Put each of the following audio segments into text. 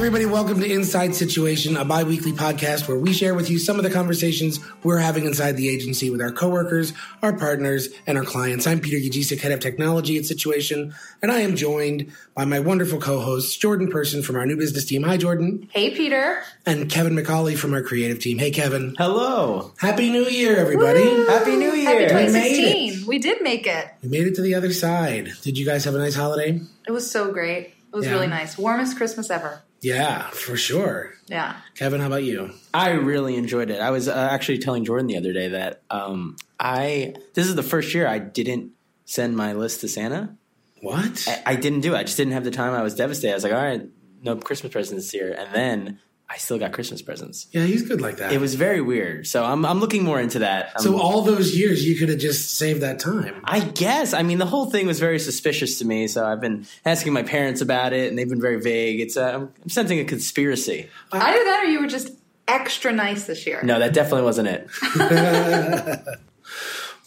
everybody. Welcome to Inside Situation, a bi weekly podcast where we share with you some of the conversations we're having inside the agency with our coworkers, our partners, and our clients. I'm Peter Yajicic, head of technology at Situation, and I am joined by my wonderful co hosts, Jordan Person from our new business team. Hi, Jordan. Hey, Peter. And Kevin McCauley from our creative team. Hey, Kevin. Hello. Happy New Year, everybody. Woo! Happy New Year. Happy We made 2016. We did make it. We made it to the other side. Did you guys have a nice holiday? It was so great. It was Yeah. really nice. Warmest Christmas ever. Yeah, for sure. Yeah. Kevin, how about you? I really enjoyed it. I was uh, actually telling Jordan the other day that um, I this is the first year I didn't send my list to Santa. What? I, I didn't do it. I just didn't have the time. I was devastated. I was like, all right, no Christmas presents this year, and then I still got Christmas presents. Yeah, he's good like that. It was very weird. So I'm I'm looking more into that. Um, so all those years you could have just saved that time. I guess. I mean, the whole thing was very suspicious to me. So I've been asking my parents about it, and they've been very vague. It's uh, I'm sensing a conspiracy. Either that or you were just extra nice this year. No, that definitely wasn't it.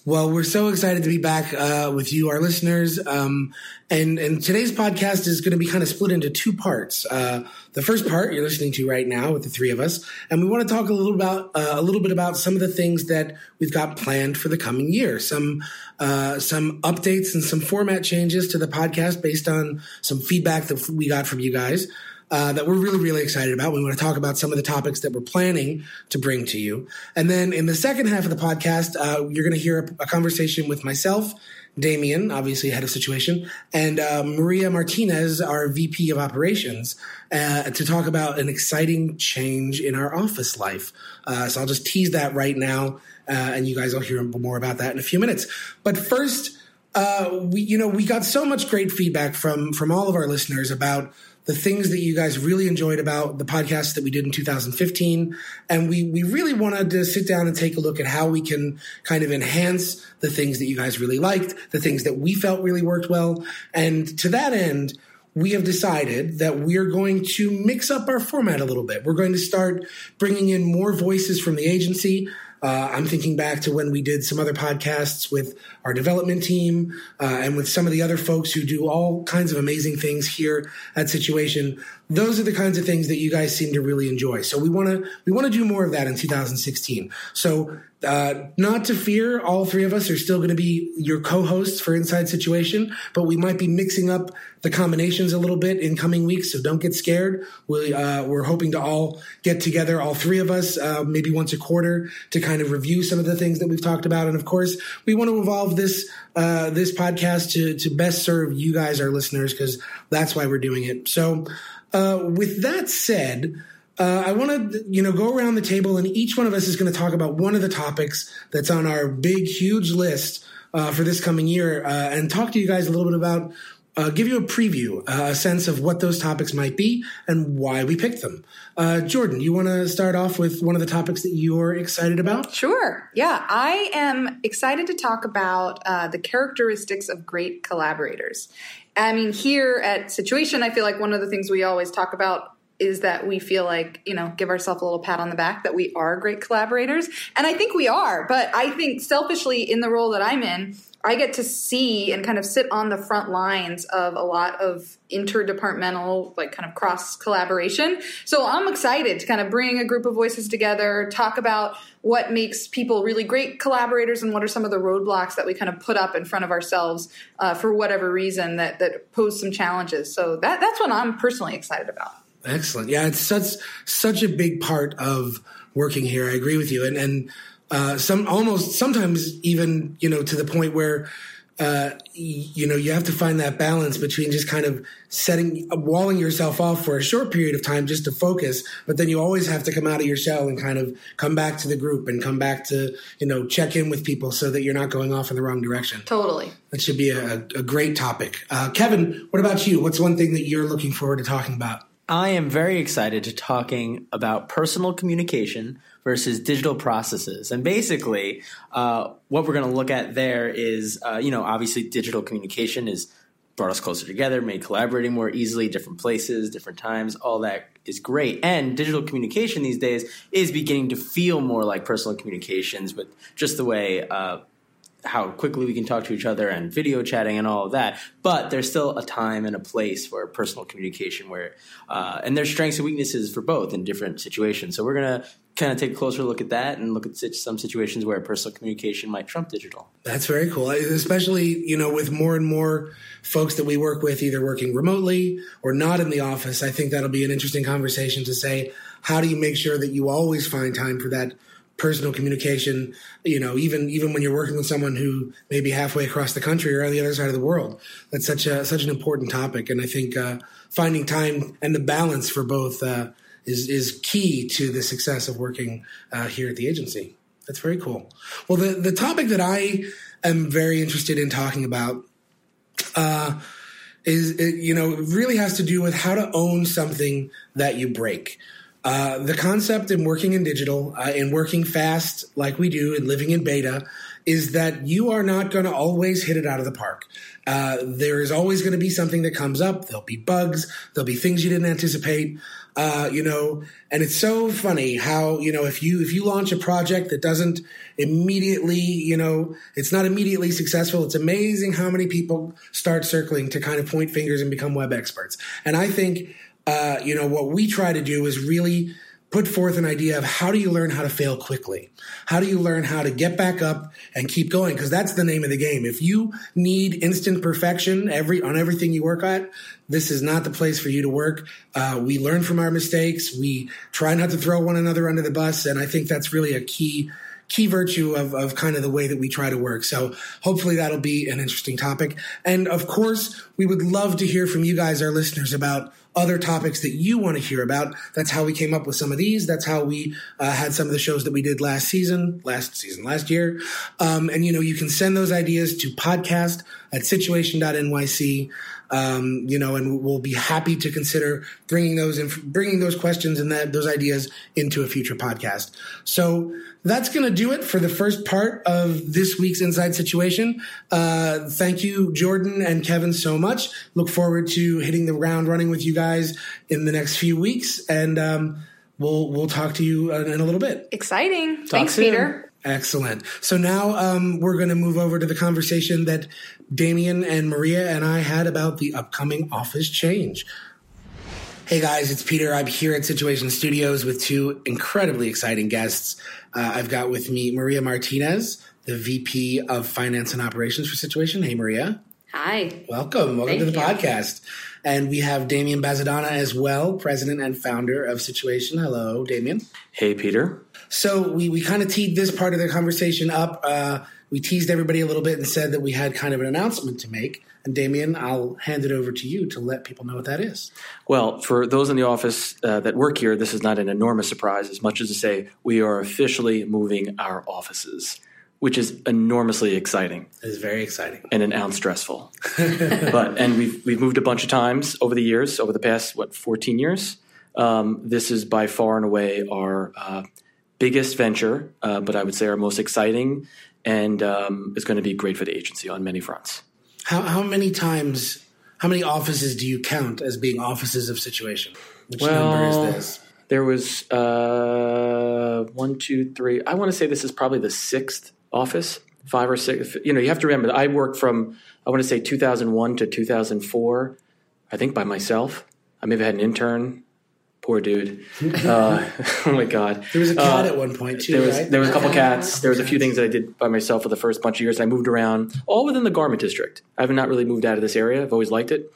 Well, we're so excited to be back uh, with you, our listeners. Um, and, and today's podcast is going to be kind of split into two parts. Uh, the first part you're listening to right now with the three of us, and we want to talk a little about uh, a little bit about some of the things that we've got planned for the coming year. Some uh, some updates and some format changes to the podcast based on some feedback that we got from you guys uh, that we're really, really excited about. We want to talk about some of the topics that we're planning to bring to you. And then in the second half of the podcast, uh, you're going to hear a, a, conversation with myself, Damien, obviously head of situation, and uh, Maria Martinez, our VP of operations, uh, to talk about an exciting change in our office life. Uh, so I'll just tease that right now, uh, and you guys will hear more about that in a few minutes. But first, we, you know, we got so much great feedback from from all of our listeners about the things that you guys really enjoyed about the podcast that we did in 2015. And we, we really wanted to sit down and take a look at how we can kind of enhance the things that you guys really liked, the things that we felt really worked well. And to that end, we have decided that we're going to mix up our format a little bit. We're going to start bringing in more voices from the agency. Uh, I'm thinking back to when we did some other podcasts with our development team uh, and with some of the other folks who do all kinds of amazing things here at Situation. Those are the kinds of things that you guys seem to really enjoy. So we want to we want to do more of that in 2016. So uh, not to fear, all three of us are still going to be your co-hosts for Inside Situation, but we might be mixing up the combinations a little bit in coming weeks. So don't get scared. We uh, we're hoping to all get together, all three of us, uh, maybe once a quarter, to kind of review some of the things that we've talked about. And of course, we want to evolve this uh, this podcast to to best serve you guys, our listeners, because that's why we're doing it. So, uh, with that said. Uh, I want to, you know, go around the table, and each one of us is going to talk about one of the topics that's on our big, huge list uh, for this coming year, uh, and talk to you guys a little bit about, uh, give you a preview, a sense of what those topics might be and why we picked them. Jordan, you want to start off with one of the topics that you're excited about? Sure. Yeah, I am excited to talk about the characteristics of great collaborators. I mean, here at Situation, I feel like one of the things we always talk about is that we feel like, you know, give ourselves a little pat on the back that we are great collaborators. And I think we are, but I think selfishly in the role that I'm in, I get to see and kind of sit on the front lines of a lot of interdepartmental, like kind of cross collaboration. So I'm excited to kind of bring a group of voices together, talk about what makes people really great collaborators and what are some of the roadblocks that we kind of put up in front of ourselves uh, for whatever reason that, that pose some challenges. So that, that's what I'm personally excited about. Excellent. Yeah, it's such such a big part of working here. I agree with you, and and uh, some almost sometimes even you know to the point where uh, you know you have to find that balance between just kind of setting walling yourself off for a short period of time just to focus, but then you always have to come out of your shell and kind of come back to the group and come back to you know check in with people so that you're not going off in the wrong direction. Totally. That should be a, a great topic. Uh, Kevin, what about you? What's one thing that you're looking forward to talking about? I am very excited to talking about personal communication versus digital processes. And basically, uh, what we're going to look at there is, uh, you know, obviously digital communication is brought us closer together, made collaborating more easily, different places, different times, all that is great. And digital communication these days is beginning to feel more like personal communications with just the way uh, how quickly we can talk to each other and video chatting and all of that. But there's still a time and a place for personal communication where, uh, and there's strengths and weaknesses for both in different situations. So we're gonna kind of take a closer look at that and look at some situations where personal communication might trump digital. That's very cool, especially you know with more and more folks that we work with, either working remotely or not in the office. I think that'll be an interesting conversation to say how do you make sure that you always find time for that personal communication you know even even when you're working with someone who may be halfway across the country or on the other side of the world. That's such a such an important topic. And i think uh, finding time and the balance for both uh, is is key to the success of working uh, here at the agency. That's very cool. Well the the topic that i am very interested in talking about uh, is it, you know really has to do with how to own something that you break uh, the concept in working in digital uh, and working fast like we do and living in beta is that you are not going to always hit it out of the park. Uh, there is always going to be something that comes up. There'll be bugs. There'll be things you didn't anticipate. Uh, you know, and it's so funny how you know if you if you launch a project that doesn't immediately, you know, it's not immediately successful. It's amazing how many people start circling to kind of point fingers and become web experts. And I think uh, you know, what we try to do is really put forth an idea of how do you learn how to fail quickly? How do you learn how to get back up and keep going? Because that's the name of the game. If you need instant perfection every on everything you work at, this is not the place for you to work. Uh, we learn from our mistakes. We try not to throw one another under the bus, and I think that's really a key key virtue of, of kind of the way that we try to work. So hopefully that'll be an interesting topic. And of course, we would love to hear from you guys, our listeners, about other topics that you want to hear about. That's how we came up with some of these. That's how we uh, had some of the shows that we did last season, last season, last year. Um, and, you know, you can send those ideas to podcast at situation.nyc. Um, you know, and we'll be happy to consider bringing those and bringing those questions and that, those ideas into a future podcast. So that's going to do it for the first part of this week's Inside Situation. Uh, thank you, Jordan and Kevin, so much. Look forward to hitting the ground running with you guys in the next few weeks, and um, we'll we'll talk to you in a little bit. Exciting! Talk Thanks, soon. Peter. Excellent. So now um, we're going to move over to the conversation that Damien and Maria and I had about the upcoming office change. Hey guys, it's Peter. I'm here at Situation Studios with two incredibly exciting guests. Uh, I've got with me Maria Martinez, the VP of Finance and Operations for Situation. Hey, Maria. Hi. Welcome. Welcome Thank to the you. podcast. And we have Damien Bazadona as well, president and founder of Situation. Hello, Damien. Hey, Peter. So we, we kind of teed this part of the conversation up. Uh, we teased everybody a little bit and said that we had kind of an announcement to make. And Damien, I'll hand it over to you to let people know what that is. Well, for those in the office uh, that work here, this is not an enormous surprise, as much as to say we are officially moving our offices, which is enormously exciting It is very exciting. and an ounce stressful. but and we've we've moved a bunch of times over the years, over the past what fourteen years. Um, this is by far and away our uh, biggest venture, uh, but I would say our most exciting, and um, is going to be great for the agency on many fronts. How, how many times, how many offices do you count as being offices of situation? Which number Well, is this? There was uh, one, two, three. I want to say this is probably the sixth office, five or six. You know, you have to remember that I worked from I want to say 2001 to 2004. I think by myself. I maybe had an intern. Poor dude. Uh, oh my god. There was a cat Uh, at one point too, There was right? there was a couple cats. There was a few things that I did by myself for the first bunch of years. I moved around, all within the garment district. I have not really moved out of this area. I've always liked it,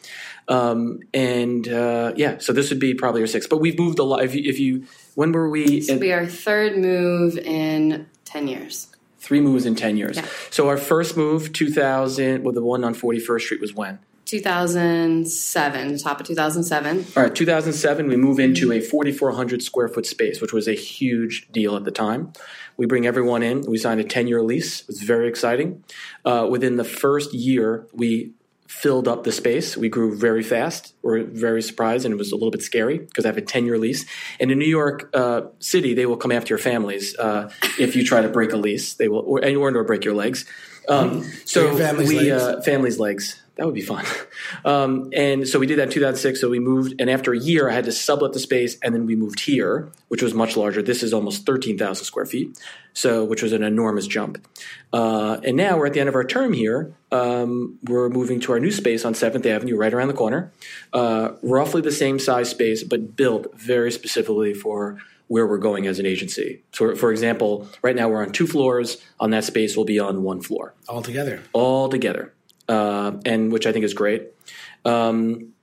um, and uh, yeah. So this would be probably our sixth. But we've moved a lot. If you, if you when were we? This will be our third move in 10 years. Three moves in ten years. Yeah. So our first move, two thousand, well, the one on Forty First Street was when. 2007, the top of 2007. All right, 2007, we move into a 4,400 square foot space, which was a huge deal at the time. We bring everyone in. We signed a 10 year lease. It was very exciting. Uh, within the first year, we filled up the space. We grew very fast. We're very surprised, and it was a little bit scary because I have a 10 year lease. And in New York uh, City, they will come after your families uh, if you try to break a lease. They will, or, or, or break your legs. Um, so family's we, legs. Uh, family's legs. That would be fun. Um, and so we did that in 2006. So we moved, and after a year, I had to sublet the space, and then we moved here, which was much larger. This is almost 13,000 square feet, so which was an enormous jump. Uh, and now we're at the end of our term here. Um, we're moving to our new space on Seventh Avenue, right around the corner. Uh, roughly the same size space, but built very specifically for where we're going as an agency. So, for example, right now we're on two floors. On that space, we'll be on one floor all together. all together, uh, and which I think is great. Um,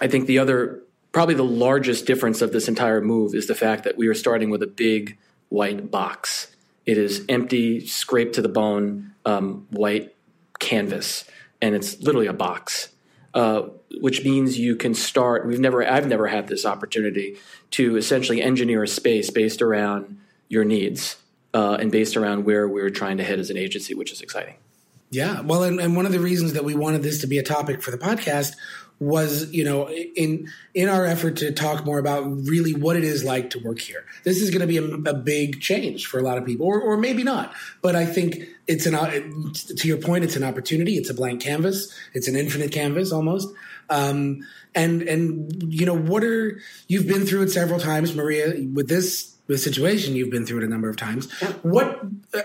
I think the other, probably the largest difference of this entire move is the fact that we are starting with a big white box. It is empty, scraped to the bone, um, white canvas, and it's literally a box. Uh, which means you can start. We've never, I've never had this opportunity to essentially engineer a space based around your needs uh, and based around where we're trying to head as an agency, which is exciting. Yeah, well, and, and one of the reasons that we wanted this to be a topic for the podcast was, you know, in in our effort to talk more about really what it is like to work here. This is going to be a, a big change for a lot of people, or, or maybe not. But I think it's an to your point, it's an opportunity. It's a blank canvas. It's an infinite canvas almost. Um, and and you know what are you've been through it several times, Maria, with this with situation you've been through it a number of times. What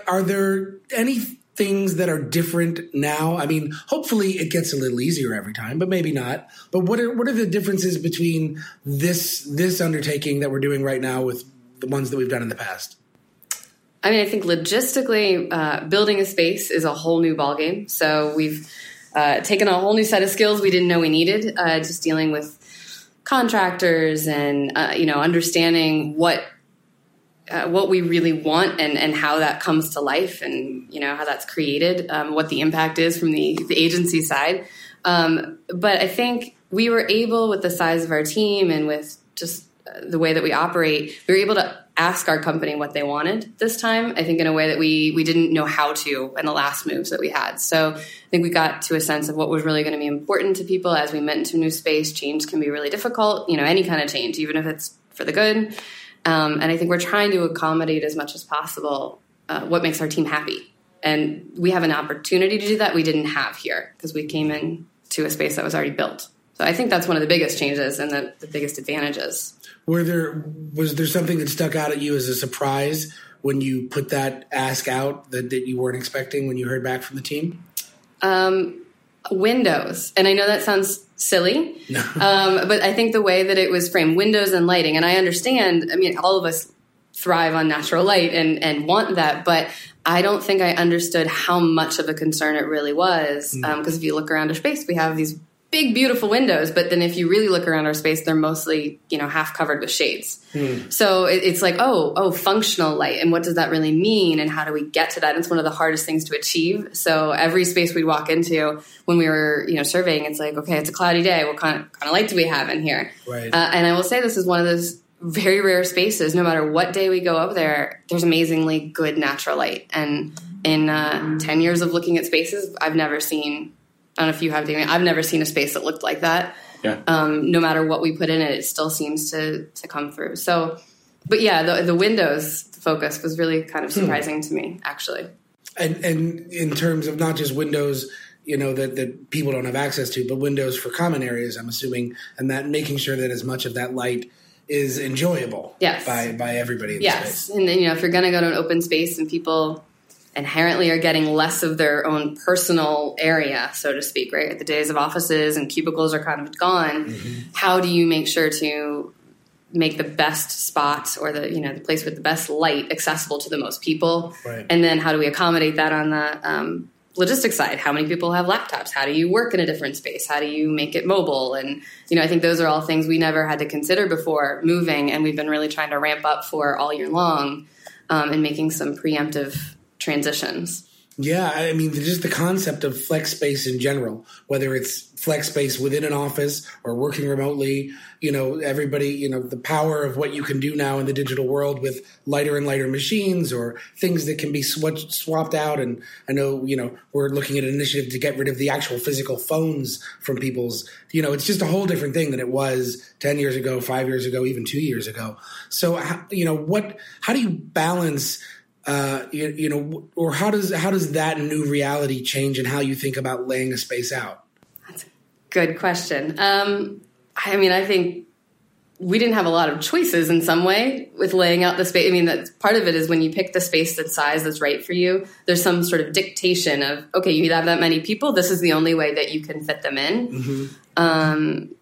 are there any things that are different now? I mean, hopefully it gets a little easier every time, but maybe not. But what are what are the differences between this this undertaking that we're doing right now with the ones that we've done in the past? I mean, I think logistically, uh, building a space is a whole new ballgame. So we've uh, taken a whole new set of skills we didn't know we needed, uh, just dealing with contractors and uh, you know understanding what uh, what we really want and and how that comes to life and you know how that's created, um, what the impact is from the the agency side. Um, but I think we were able, with the size of our team and with just uh, the way that we operate, we were able to ask our company what they wanted this time. I think in a way that we we didn't know how to in the last moves that we had. So I think we got to a sense of what was really going to be important to people as we went into new space. Change can be really difficult. You know, any kind of change, even if it's for the good. Um, and I think we're trying to accommodate as much as possible uh, what makes our team happy. And we have an opportunity to do that we didn't have here because we came in to a space that was already built. So I think that's one of the biggest changes and the, the biggest advantages. Were there was there something that stuck out at you as a surprise when you put that ask out that, that you weren't expecting when you heard back from the team? Um, windows, and I know that sounds silly, um, but I think the way that it was framed, windows and lighting, and I understand. I mean, all of us thrive on natural light and and want that, but I don't think I understood how much of a concern it really was. Because um, if you look around our space, we have these big beautiful windows but then if you really look around our space they're mostly you know half covered with shades. Hmm. so it, it's like oh oh functional light. And what does that really mean? And how do we get to that? And it's one of the hardest things to achieve. So every space we'd walk into when we were you know surveying it's like okay it's a cloudy day. What kind of, kind of light do we have in here? Right. uh, and i will say this is one of those very rare spaces. No matter what day we go up there there's amazingly good natural light. And in uh, 10 years of looking at spaces i've never seen I don't know if you have, Damien. I've never seen a space that looked like that. Yeah. Um, no matter what we put in it, it still seems to to come through. So, but yeah, the the Windows focus was really kind of surprising hmm. to me, actually. And and in terms of not just Windows, you know that that people don't have access to, but Windows for common areas, I'm assuming, and that making sure that as much of that light is enjoyable yes. by by everybody. yes, and then, you know if you're going to go to an open space and people inherently are getting less of their own personal area, so to speak, right? The days of offices and cubicles are kind of gone. Mm-hmm. How do you make sure to make the best spot or the you know the place with the best light accessible to the most people? Right. And then how do we accommodate that on the um, logistics side? How many people have laptops? How do you work in a different space? How do you make it mobile? And you know, I think those are all things we never had to consider before moving, and we've been really trying to ramp up for all year long um, and making some preemptive transitions. Yeah, I mean, just the concept of flex space in general, whether it's flex space within an office or working remotely, you know, everybody, you know, the power of what you can do now in the digital world with lighter and lighter machines or things that can be sw- swapped out. And I know, you know, we're looking at an initiative to get rid of the actual physical phones from people's, you know, it's just a whole different thing than it was 10 years ago, five years ago, even two years ago. So, you know, what, how do you balance? Uh, you, you, know, or how does how does that new reality change and how you think about laying a space out? That's a good question. Um, I mean, I think we didn't have a lot of choices in some way with laying out the space. I mean, that part of it is when you pick the space and size that's right for you. There's some sort of dictation of okay, you have that many people. This is the only way that you can fit them in. Mm-hmm. Um,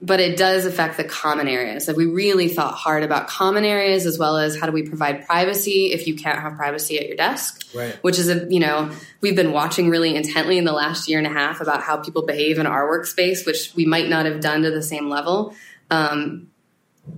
but it does affect the common areas. Like we really thought hard about common areas as well as how do we provide privacy if you can't have privacy at your desk. Right. Which is a you know we've been watching really intently in the last year and a half about how people behave in our workspace, which we might not have done to the same level. Um,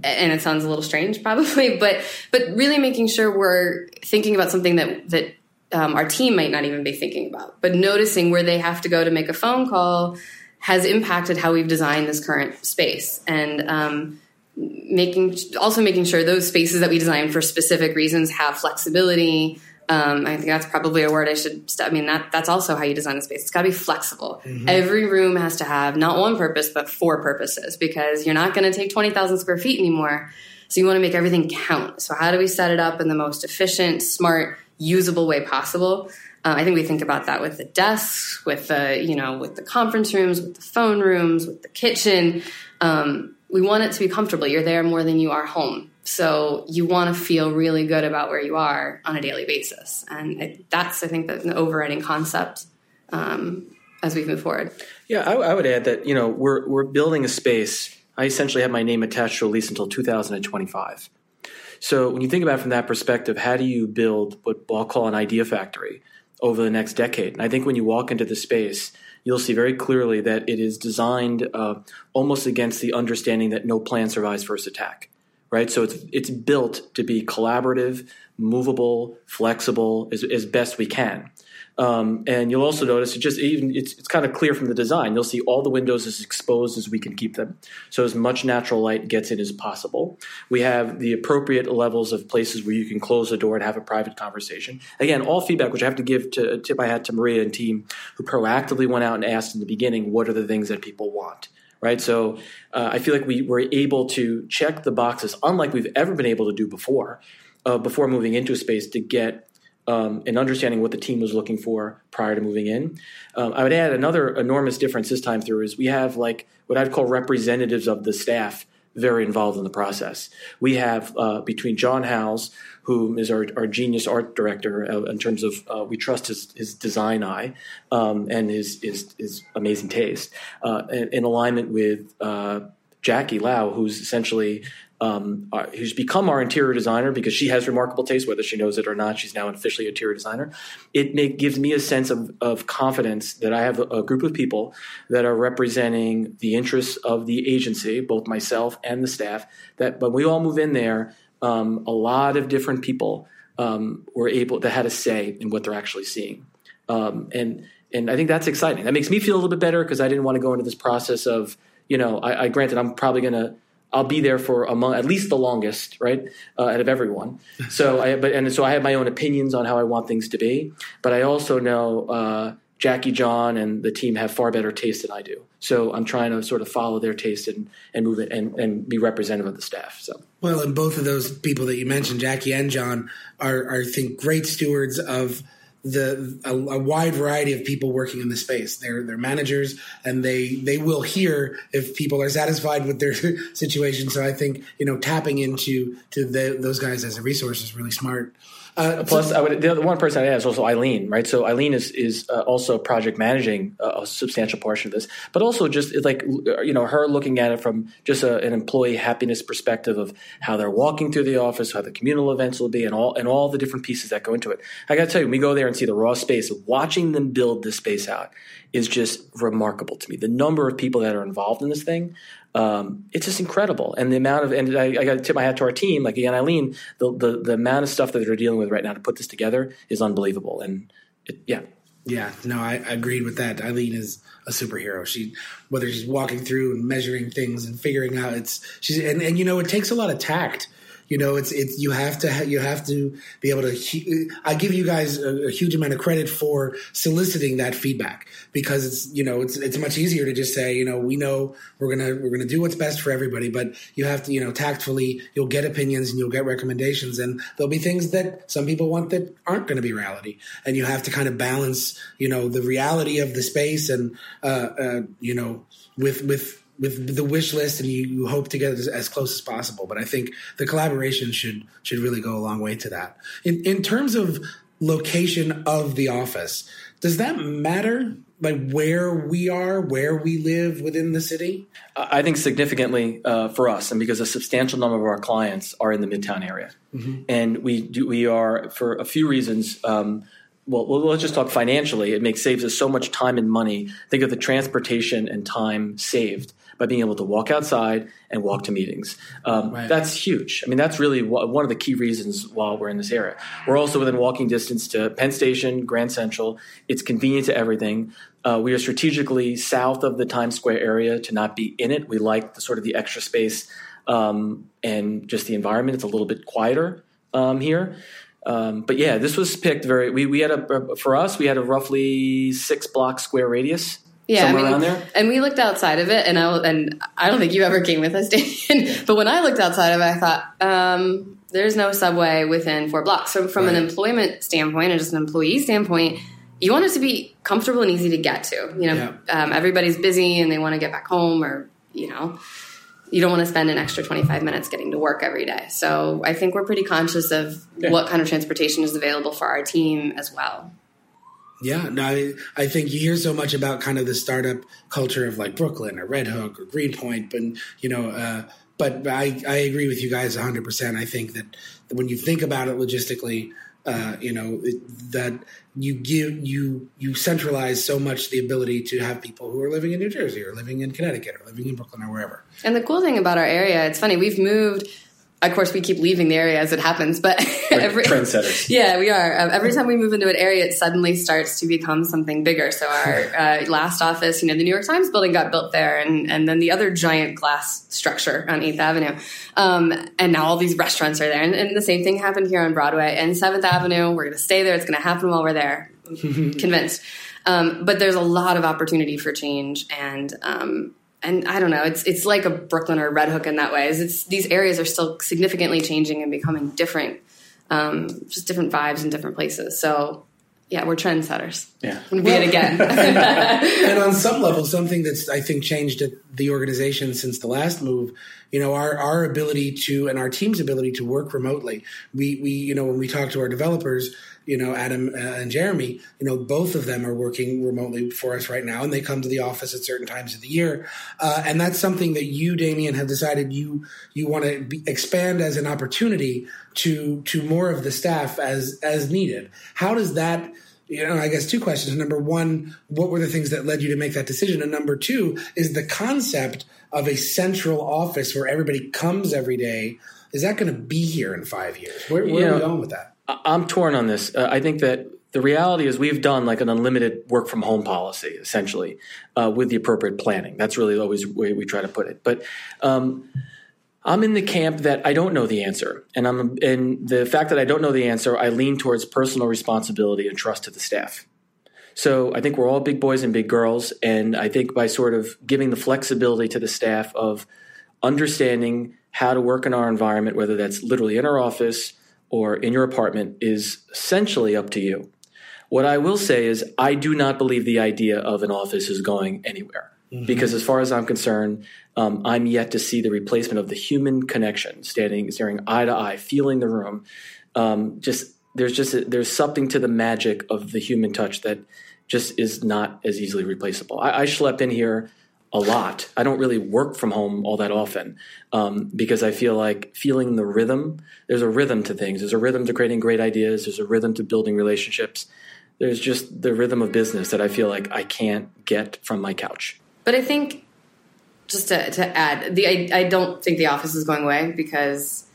and it sounds a little strange probably but but really making sure we're thinking about something that that um, our team might not even be thinking about but noticing where they have to go to make a phone call has impacted how we've designed this current space and um, making also making sure those spaces that we design for specific reasons have flexibility um, I think that's probably a word I should. St- I mean, that that's also how you design a space. It's got to be flexible. Mm-hmm. Every room has to have not one purpose but four purposes because you're not going to take twenty thousand square feet anymore. So you want to make everything count. So how do we set it up in the most efficient, smart, usable way possible? Uh, I think we think about that with the desks, with the you know, with the conference rooms, with the phone rooms, with the kitchen. Um, we want it to be comfortable. You're there more than you are home. So you want to feel really good about where you are on a daily basis, and it, that's I think the, overriding concept um, as we move forward. Yeah, I, I, would add that you know we're we're building a space. I essentially have my name attached to a lease until 2025. So when you think about it from that perspective, how do you build what I'll call an idea factory over the next decade? And I think when you walk into the space, you'll see very clearly that it is designed uh, almost against the understanding that no plan survives first attack right? So it's it's built to be collaborative, movable, flexible as, as best we can. Um, and you'll also notice it just even it's, it's kind of clear from the design. You'll see all the windows as exposed as we can keep them, so as much natural light gets in as possible. We have the appropriate levels of places where you can close the door and have a private conversation. Again, all feedback, which I have to give to tip I had to Maria and team, who proactively went out and asked in the beginning, what are the things that people want right? So uh, I feel like we were able to check the boxes, unlike we've ever been able to do before, uh, before moving into a space to get um, an understanding what the team was looking for prior to moving in. Um, I would add another enormous difference this time through is we have like what I'd call representatives of the staff very involved in the process. We have uh, between John Howes, who is our, our genius art director uh, in terms of uh, we trust his, his design eye um, and his, his, his amazing taste uh, in, in, alignment with uh, Jackie Lau, who's essentially um, uh, who's become our interior designer because she has remarkable taste, whether she knows it or not. She's now an officially interior designer. It gives me a sense of, of confidence that I have a, a, group of people that are representing the interests of the agency, both myself and the staff. That when we all move in there, um, a lot of different people um, were able that had a say in what they're actually seeing, um, and and I think that's exciting. That makes me feel a little bit better because I didn't want to go into this process of you know I, I granted I'm probably going to I'll be there for among at least the longest, right, uh, out of everyone. So I, but and so I have my own opinions on how I want things to be, but I also know uh, Jackie John and the team have far better taste than I do. So I'm trying to sort of follow their taste and, and move it and, and be representative of the staff. So well, and both of those people that you mentioned, Jackie and John, are, are I think great stewards of the a, a, wide variety of people working in the space. They're they're managers, and they they will hear if people are satisfied with their situation. So I think you know tapping into to the, those guys as a resource is really smart. Uh, Plus, I would, the other one person I add is also Eileen, right? So Eileen is is uh, also project managing a, a, substantial portion of this, but also just like you know her looking at it from just a, an employee happiness perspective of how they're walking through the office, how the communal events will be, and all and all the different pieces that go into it. I got to tell you, when we go there and see the raw space, watching them build this space out is just remarkable to me. The number of people that are involved in this thing, um, it's just incredible. And the amount of, and I, I got to tip my hat to our team, like again, Eileen, the, the, the amount of stuff that they're dealing with right now to put this together is unbelievable. And it, yeah. Yeah, no, I, I agreed with that. Eileen is a superhero. She, whether she's walking through and measuring things and figuring out, it's she's and, and you know it takes a lot of tact You know, it's it's you have to ha- you have to be able to. I give you guys a, a, huge amount of credit for soliciting that feedback because it's you know it's it's much easier to just say you know we know we're gonna we're gonna do what's best for everybody, but you have to you know tactfully you'll get opinions and you'll get recommendations, and there'll be things that some people want that aren't going to be reality, and you have to kind of balance you know the reality of the space and uh, uh, you know with with with the wish list and you, you hope to get as, close as possible. But I think the collaboration should should really go a long way to that. In in terms of location of the office, does that matter? Like where we are, where we live within the city? I think significantly uh, for us, and because a substantial number of our clients are in the Midtown area, mm-hmm. and we do, we are for a few reasons. Um, well, well, let's just talk financially. It makes saves us so much time and money. Think of the transportation and time saved by being able to walk outside and walk to meetings. Um, right. That's huge. I mean, that's really one of the key reasons why we're in this area. We're also within walking distance to Penn Station, Grand Central. It's convenient to everything. Uh, we are strategically south of the Times Square area to not be in it. We like the sort of the extra space um, and just the environment. It's a little bit quieter um, here. Um, but yeah, this was picked very. We, we had a for us we had a roughly six block square radius yeah, somewhere I mean, around there. And we looked outside of it, and I and I don't think you ever came with us, Dan. but when I looked outside of it, I thought, um, there's no subway within four blocks. So from right. an employment standpoint, and just an employee standpoint, you want it to be comfortable and easy to get to. You know, yeah. um, everybody's busy and they want to get back home, or you know. You don't want to spend an extra 25 minutes getting to work every day. So I think we're pretty conscious of yeah. what kind of transportation is available for our team as well. Yeah, no, I, I, think you hear so much about kind of the startup culture of like Brooklyn or Red Hook or Greenpoint, but you know, uh, but I, I agree with you guys 100. percent I think that when you think about it logistically, uh, you know that you give you you centralize so much the ability to have people who are living in New Jersey or living in Connecticut or living in Brooklyn or wherever. And the cool thing about our area, it's funny, we've moved of course, we keep leaving the area as it happens, but every trendsetters. Yeah, we are. Um, every time we move into an area, it suddenly starts to become something bigger. So our uh, last office, you know, the New York Times building got built there, and and then the other giant glass structure on Eighth Avenue, um, and now all these restaurants are there, and, and, the same thing happened here on Broadway and Seventh Avenue. We're going to stay there. It's going to happen while we're there. convinced. Um, but there's a lot of opportunity for change, and um, and I don't know, it's it's like a Brooklyn or Red Hook in that way. Is it's these areas are still significantly changing and becoming different, um, just different vibes in different places. So yeah, we're trendsetters. Yeah, we well, it again. and on some level, something that's I think changed at the organization since the last move. You know, our our ability to and our team's ability to work remotely. We we you know when we talk to our developers you know, Adam uh, and Jeremy, you know, both of them are working remotely for us right now, and they come to the office at certain times of the year. Uh, and that's something that you, Damien, have decided you you want to be, expand as an opportunity to to more of the staff as as needed. How does that? You know, I guess two questions. Number one, what were the things that led you to make that decision? And number two is the concept of a central office where everybody comes every day. Is that going to be here in five years? Where, where are we going with that? I'm torn on this. Uh, I think that the reality is we've done like an unlimited work from home policy essentially uh, with the appropriate planning. That's really always the way we try to put it. But um, I'm in the camp that I don't know the answer, and I'm and the fact that I don't know the answer, I lean towards personal responsibility and trust to the staff. So I think we're all big boys and big girls, and I think by sort of giving the flexibility to the staff of understanding how to work in our environment, whether that's literally in our office or in your apartment is essentially up to you. What I will say is, I do not believe the idea of an office is going anywhere. Mm-hmm. Because as far as I'm concerned, um, I'm yet to see the replacement of the human connection, standing, staring eye to eye, feeling the room. Um, just there's just a, there's something to the magic of the human touch that just is not as easily replaceable. I, I schlep in here a lot. I don't really work from home all that often um, because I feel like feeling the rhythm. There's a rhythm to things. There's a rhythm to creating great ideas. There's a rhythm to building relationships. There's just the rhythm of business that I feel like I can't get from my couch. But I think just to, to add, the I, I don't think the office is going away because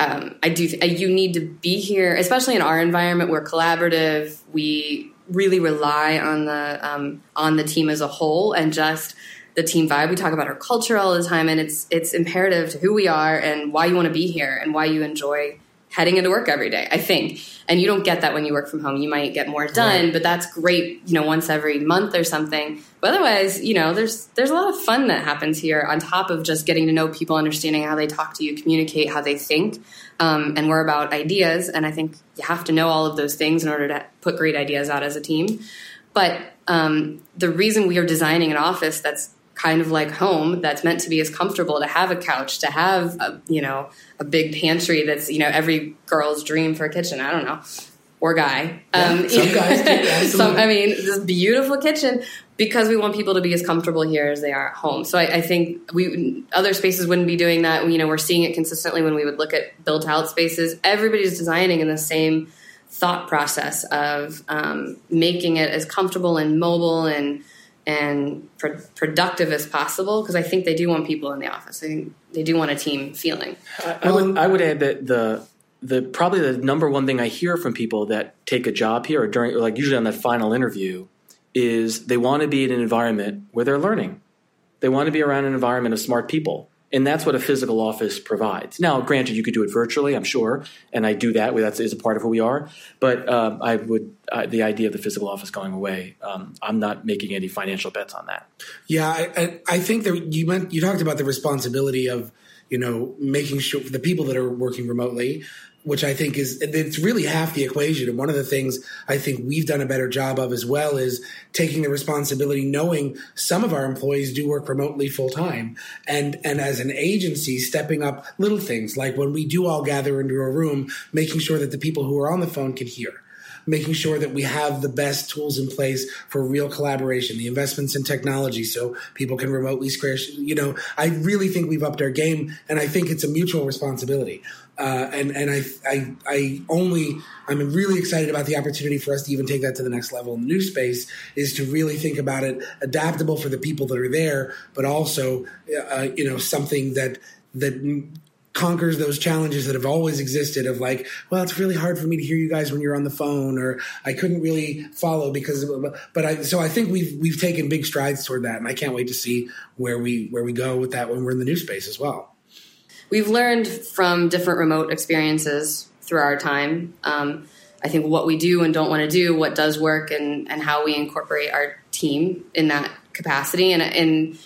um, I do. Th- you need to be here, especially in our environment. We're collaborative. We really rely on the um, on the team as a whole, and just the team vibe. We talk about our culture all the time, and it's it's imperative to who we are and why you want to be here and why you enjoy heading into work every day. I think, and you don't get that when you work from home. You might get more done, right. but that's great. You know, once every month or something. But otherwise, you know, there's there's a lot of fun that happens here on top of just getting to know people, understanding how they talk to you, communicate how they think, um, and we're about ideas. And I think you have to know all of those things in order to put great ideas out as a team. But um, the reason we are designing an office that's kind of like home that's meant to be as comfortable to have a couch to have a, you know a big pantry that's you know every girl's dream for a kitchen. I don't know. Or guy. Yeah, um, some guys do, some, i mean this beautiful kitchen because we want people to be as comfortable here as they are at home. So I, I, think we other spaces wouldn't be doing that. You know we're seeing it consistently when we would look at built out spaces. Everybody's designing in the same thought process of um, making it as comfortable and mobile and and pro- productive as possible because I think they do want people in the office. I think they do want a team feeling. I, I would I would add that the the probably the number one thing I hear from people that take a job here or during or like usually on that final interview is they want to be in an environment where they're learning. They want to be around an environment of smart people. And that's what a physical office provides. Now, granted, you could do it virtually, I'm sure, and I do that. That is a part of who we are. But um, I would the idea of the physical office going away. Um, I'm not making any financial bets on that. Yeah, I, I think that you meant you talked about the responsibility of you know making sure the people that are working remotely which I think is it's really half the equation. And one of the things I think we've done a better job of as well is taking the responsibility, knowing some of our employees do work remotely full time, and and as an agency, stepping up little things like when we do all gather into a room, making sure that the people who are on the phone can hear making sure that we have the best tools in place for real collaboration, the investments in technology so people can remotely square. You know, I really think we've upped our game, and I think it's a mutual responsibility. Uh, and and I, I I only I'm really excited about the opportunity for us to even take that to the next level in the new space is to really think about it adaptable for the people that are there, but also uh, you know something that that conquers those challenges that have always existed of like well it's really hard for me to hear you guys when you're on the phone or I couldn't really follow because but I so I think we've we've taken big strides toward that and I can't wait to see where we where we go with that when we're in the new space as well we've learned from different remote experiences through our time. Um, I think what we do and don't want to do, what does work, and and how we incorporate our team in that capacity. And and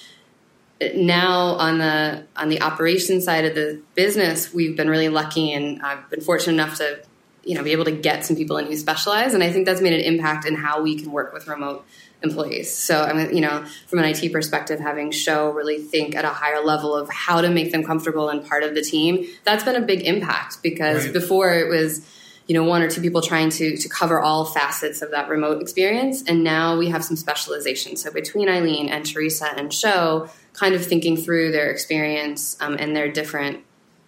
now on the on the operations side of the business, we've been really lucky, and I've been fortunate enough to you know be able to get some people in who specialize, and I think that's made an impact in how we can work with remote employees. So I mean, you know, from an IT perspective, having show really think at a higher level of how to make them comfortable and part of the team, that's been a big impact because right. before it was you know one or two people trying to to cover all facets of that remote experience and now we have some specialization so between eileen and teresa and show kind of thinking through their experience um, and their different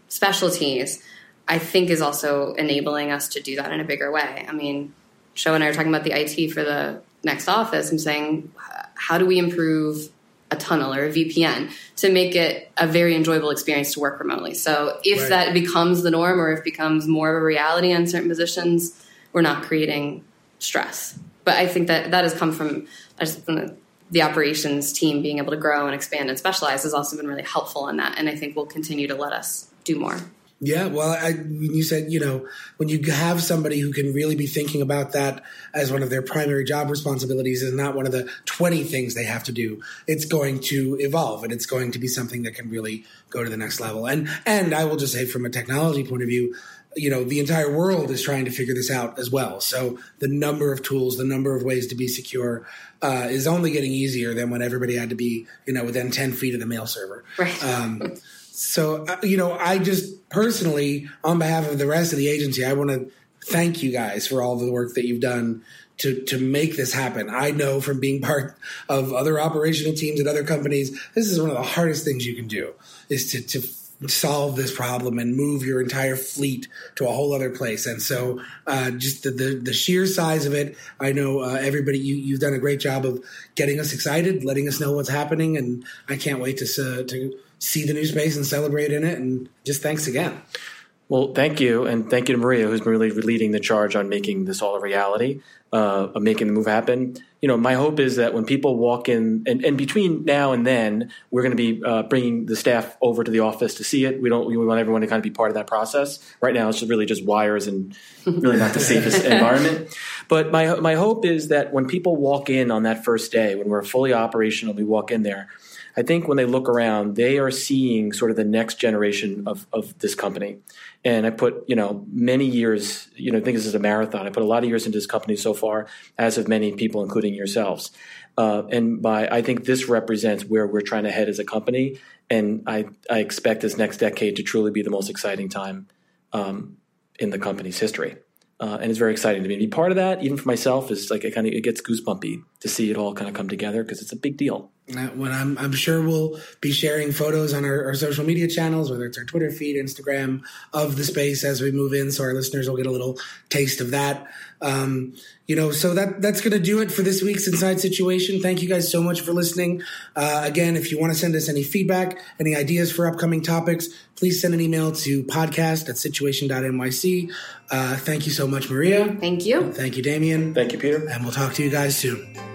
specialties i think is also enabling us to do that in a bigger way i mean show and i are talking about the it for the next office and saying, how do we improve a tunnel or a VPN to make it a very enjoyable experience to work remotely? So if right. that becomes the norm or if it becomes more of a reality on certain positions, we're not creating stress. But I think that that has come from, from the, the operations team being able to grow and expand and specialize has also been really helpful in that. And I think will continue to let us do more. Yeah, well, I, you said, you know, when you have somebody who can really be thinking about that as one of their primary job responsibilities is not one of the 20 things they have to do, it's going to evolve and it's going to be something that can really go to the next level. And, and I will just say from a technology point of view, you know, the entire world is trying to figure this out as well. So the number of tools, the number of ways to be secure uh, is only getting easier than when everybody had to be, you know, within 10 feet of the mail server. Right. Um, so, uh, you know, I just personally, on behalf of the rest of the agency, I want to thank you guys for all the work that you've done to to make this happen. I know from being part of other operational teams at other companies, this is one of the hardest things you can do is to to solve this problem and move your entire fleet to a whole other place. And so, uh, just the, the, the sheer size of it, I know uh, everybody you you've done a great job of getting us excited, letting us know what's happening, and I can't wait to uh, to see the new space and celebrate in it. And just thanks again. Well, thank you, and thank you to Maria, who's been really leading the charge on making this all a reality, uh, of making the move happen. You know, my hope is that when people walk in, and, and between now and then, we're going to be uh, bringing the staff over to the office to see it. We don't. We want everyone to kind of be part of that process. Right now, it's just really just wires and really not the safest environment. But my my hope is that when people walk in on that first day, when we're fully operational, we walk in there I think when they look around, they are seeing sort of the next generation of, of this company. And I put, you know, many years, you know, I think this is a marathon. I put a lot of years into this company so far, as have many people, including yourselves. Uh, and by, I think this represents where we're trying to head as a company. And I, I expect this next decade to truly be the most exciting time um, in the company's history. Uh, and it's very exciting to me. To be part of that, even for myself, is like it kind of it gets goosebumpy to see it all kind of come together because it's a big deal. When I'm, I'm sure we'll be sharing photos on our, our, social media channels, whether it's our Twitter feed, Instagram, of the space as we move in, so our listeners will get a little taste of that. Um, you know, so that that's going to do it for this week's Inside Situation. Thank you guys so much for listening. Uh, again, if you want to send us any feedback, any ideas for upcoming topics, please send an email to podcast at situation.nyc. Uh, thank you so much, Maria. Thank you. Thank you, Damien. Thank you, Peter. And we'll talk to you guys soon.